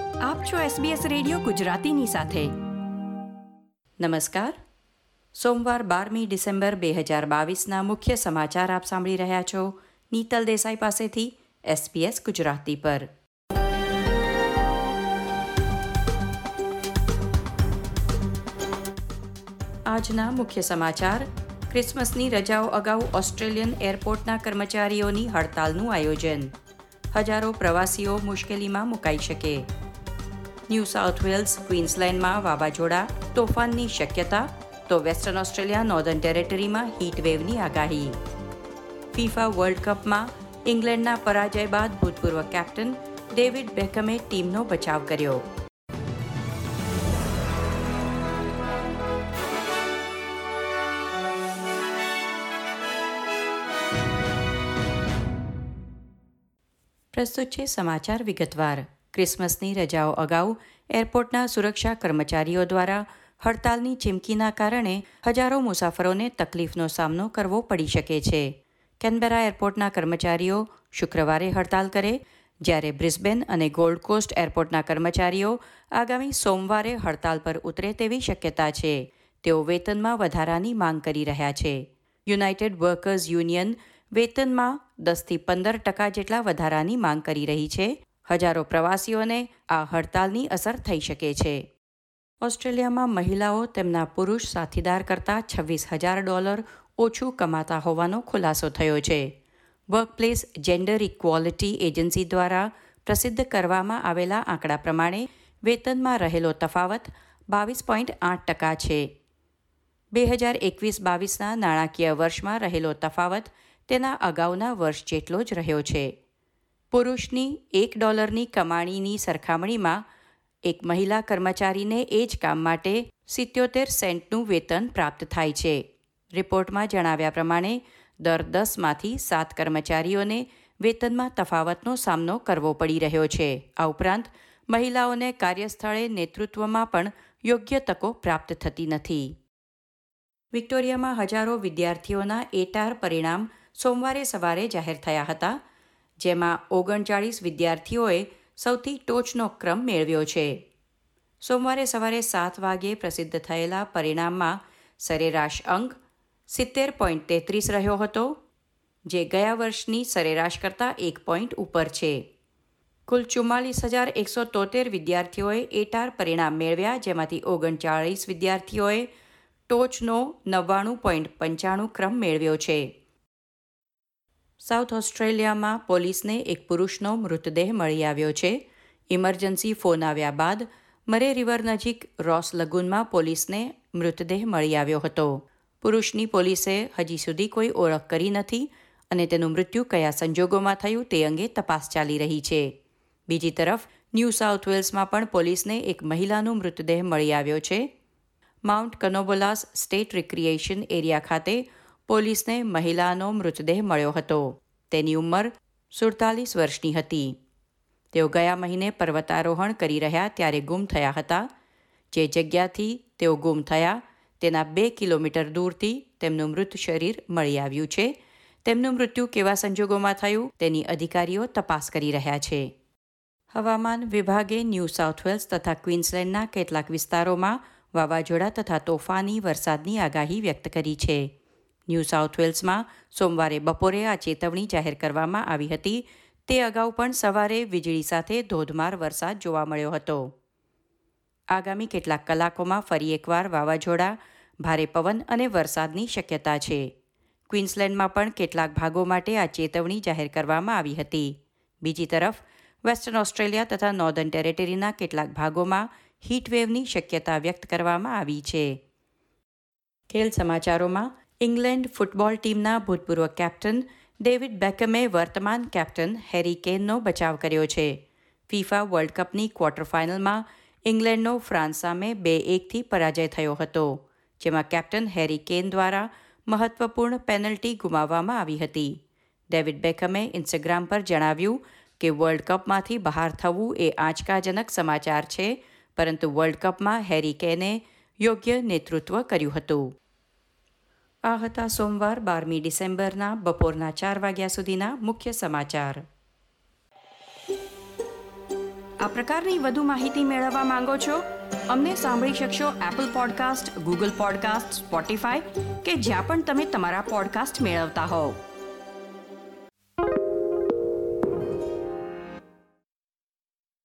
આપ છો SBS radio ગુજરાતીની સાથે. નમસ્કાર. સોમવાર બારમી ડિસેમ્બર બે હજાર બાવીસના મુખ્ય સમાચાર આપ સાંભળી રહ્યા છો. નીતલ દેસાઈ પાસેથી SBS ગુજરાતી પર. આજના મુખ્ય સમાચાર. ક્રિસમસની રજાઓ અગાઉ ઓસ્ટ્રેલિયન એરપોર્ટના કર્મચારીઓની હડતાલનું આયોજન. હજારો પ્રવાસીઓ મુશ્કેલીમાં મુકાઈ શકે. ન્યૂ સાઉથ વેલ્સ, ક્વીન્સલેન્ડમાં વાવાઝોડા, તોફાનની શક્યતા, તો વેસ્ટર્ન ઓસ્ટ્રેલિયા નોર્ધન ટેરેટરીમાં હીટવેવની આગાહી. ફીફા વર્લ્ડ કપમાં ઇંગ્લેન્ડના પરાજય બાદ ભૂતપૂર્વ કેપ્ટન ડેવિડ બેકમે ટીમનો બચાવ કર્યો. પ્રસ્તુત છે સમાચાર વિગતવાર. ક્રિસમસની રજાઓ અગાઉ એરપોર્ટના સુરક્ષા કર્મચારીઓ દ્વારા હડતાલની ચીમકીના કારણે હજારો મુસાફરોને તકલીફનો સામનો કરવો પડી શકે છે. કેનબેરા એરપોર્ટના કર્મચારીઓ શુક્રવારે હડતાલ કરે, જ્યારે બ્રિસ્બેન અને ગોલ્ડ કોસ્ટ એરપોર્ટના કર્મચારીઓ આગામી સોમવારે હડતાલ પર ઉતરે તેવી શક્યતા છે. તેઓ વેતનમાં વધારાની માંગ કરી રહ્યા છે. યુનાઇટેડ વર્કર્સ યુનિયન વેતનમાં દસથી પંદર ટકા જેટલા વધારાની માંગ કરી રહી છે. હજારો પ્રવાસીઓને આ હડતાલની અસર થઈ શકે છે. ઓસ્ટ્રેલિયામાં મહિલાઓ તેમના પુરુષ સાથીદાર કરતાં છવ્વીસ હજાર ડોલર ઓછું કમાતા હોવાનો ખુલાસો થયો છે. વર્કપ્લેસ જેન્ડર ઇક્વોલિટી એજન્સી દ્વારા પ્રસિદ્ધ કરવામાં આવેલા આંકડા પ્રમાણે વેતનમાં રહેલો તફાવત બાવીસ પોઈન્ટ આઠ ટકા છે. બે હજાર એકવીસ બાવીસના નાણાકીય વર્ષમાં રહેલો તફાવત તેના અગાઉના વર્ષ જેટલો જ રહ્યો છે. પુરુષની એક ડોલરની કમાણીની સરખામણીમાં એક મહિલા કર્મચારીને એ જ કામ માટે સિત્યોતેર સેન્ટનું વેતન પ્રાપ્ત થાય છે. રિપોર્ટમાં જણાવ્યા પ્રમાણે, દર દસમાંથી સાત કર્મચારીઓને વેતનમાં તફાવતનો સામનો કરવો પડી રહ્યો છે. આ ઉપરાંત, મહિલાઓને કાર્યસ્થળે નેતૃત્વમાં પણ યોગ્ય તકો પ્રાપ્ત થતી નથી. વિક્ટોરિયામાં હજારો વિદ્યાર્થીઓના એટાર પરિણામ સોમવારે સવારે જાહેર થયા હતા. જેમાં ઓગણચાળીસ વિદ્યાર્થીઓએ સૌથી ટોચનો ક્રમ મેળવ્યો છે. સોમવારે સવારે સાત વાગ્યે પ્રસિદ્ધ થયેલા પરિણામમાં સરેરાશ અંક સિત્તેર પોઈન્ટ તેત્રીસ રહ્યો હતો, જે ગયા વર્ષની સરેરાશ કરતાં એક પોઈન્ટ ઉપર છે. કુલ ચુમ્માલીસ હજાર એકસો તોતેર વિદ્યાર્થીઓએ એટાર પરિણામ મેળવ્યા, જેમાંથી ઓગણચાળીસ વિદ્યાર્થીઓએ ટોચનો નવ્વાણું પોઈન્ટ પંચાણું ક્રમ મેળવ્યો છે. સાઉથ ઓસ્ટ્રેલિયામાં પોલીસને એક પુરુષનો મૃતદેહ મળી આવ્યો છે. ઇમરજન્સી ફોન આવ્યા બાદ મરે રિવર નજીક રોસ લગુનમાં પોલીસને મૃતદેહ મળી આવ્યો હતો. પુરુષની પોલીસે હજી સુધી કોઈ ઓળખ કરી નથી અને તેનું મૃત્યુ કયા સંજોગોમાં થયું તે અંગે તપાસ ચાલી રહી છે. બીજી તરફ, ન્યૂ સાઉથ વેલ્સમાં પણ પોલીસને એક મહિલાનો મૃતદેહ મળી આવ્યો છે. Mount Canobolas State Recreation Area ખાતે પોલીસને મહિલાનો મૃતદેહ મળ્યો હતો. તેની ઉંમર સુડતાલીસ વર્ષની હતી. તેઓ ગયા મહિને પર્વતારોહણ કરી રહ્યા ત્યારે ગુમ થયા હતા. જે જગ્યાથી તેઓ ગુમ થયા, તેના બે કિલોમીટર દૂરથી તેમનું મૃત શરીર મળી આવ્યું છે. તેમનું મૃત્યુ કેવા સંજોગોમાં થયું, તેની અધિકારીઓ તપાસ કરી રહ્યા છે. હવામાન વિભાગે ન્યૂ સાઉથ વેલ્સ તથા ક્વીન્સલેન્ડના કેટલાક વિસ્તારોમાં વાવાઝોડા તથા તોફાની વરસાદની આગાહી વ્યક્ત કરી છે. ન્યૂ સાઉથ વેલ્સમાં સોમવારે બપોરે આ ચેતવણી જાહેર કરવામાં આવી હતી. તે અગાઉ પણ સવારે વીજળી સાથે ધોધમાર વરસાદ જોવા મળ્યો હતો. આગામી કેટલાક કલાકોમાં ફરી એકવાર વાવાઝોડા, ભારે પવન અને વરસાદની શક્યતા છે. ક્વિન્સલેન્ડમાં પણ કેટલાક ભાગો માટે આ ચેતવણી જાહેર કરવામાં આવી હતી. બીજી તરફ, વેસ્ટર્ન ઓસ્ટ્રેલિયા તથા નોર્ધન ટેરેટરીના કેટલાક ભાગોમાં હીટવેવની શક્યતા વ્યક્ત કરવામાં આવી છે. ખેલ સમાચારોમાં ઇંગ્લેન્ડ ફૂટબોલ ટીમના ભૂતપૂર્વ કેપ્ટન ડેવિડ બેકમે વર્તમાન કેપ્ટન હેરી કેનનો બચાવ કર્યો છે. ફીફા વર્લ્ડ કપની ક્વાર્ટર ફાઇનલમાં ઇંગ્લેન્ડનો ફ્રાન્સ સામે બે એકથી પરાજય થયો હતો, જેમાં કેપ્ટન હેરી કેન દ્વારા મહત્વપૂર્ણ પેનલ્ટી ગુમાવવામાં આવી હતી. ડેવિડ બેકમે ઇન્સ્ટાગ્રામ પર જણાવ્યું કે વર્લ્ડ કપમાંથી બહાર થવું એ આંચકાજનક સમાચાર છે, પરંતુ વર્લ્ડ કપમાં હેરી કેને યોગ્ય નેતૃત્વ કર્યું હતું. આ હતા સોમવાર બારમી ડિસેમ્બરના બપોરના ચાર વાગ્યા સુધીના મુખ્ય સમાચાર આ પ્રકારની વધુ માહિતી મેળવવા માંગો છો અમને સાંભળી શકશો Apple podcast Google podcast Spotify કે જ્યાં પણ તમે તમારા પોડકાસ્ટ મેળવતા હોવ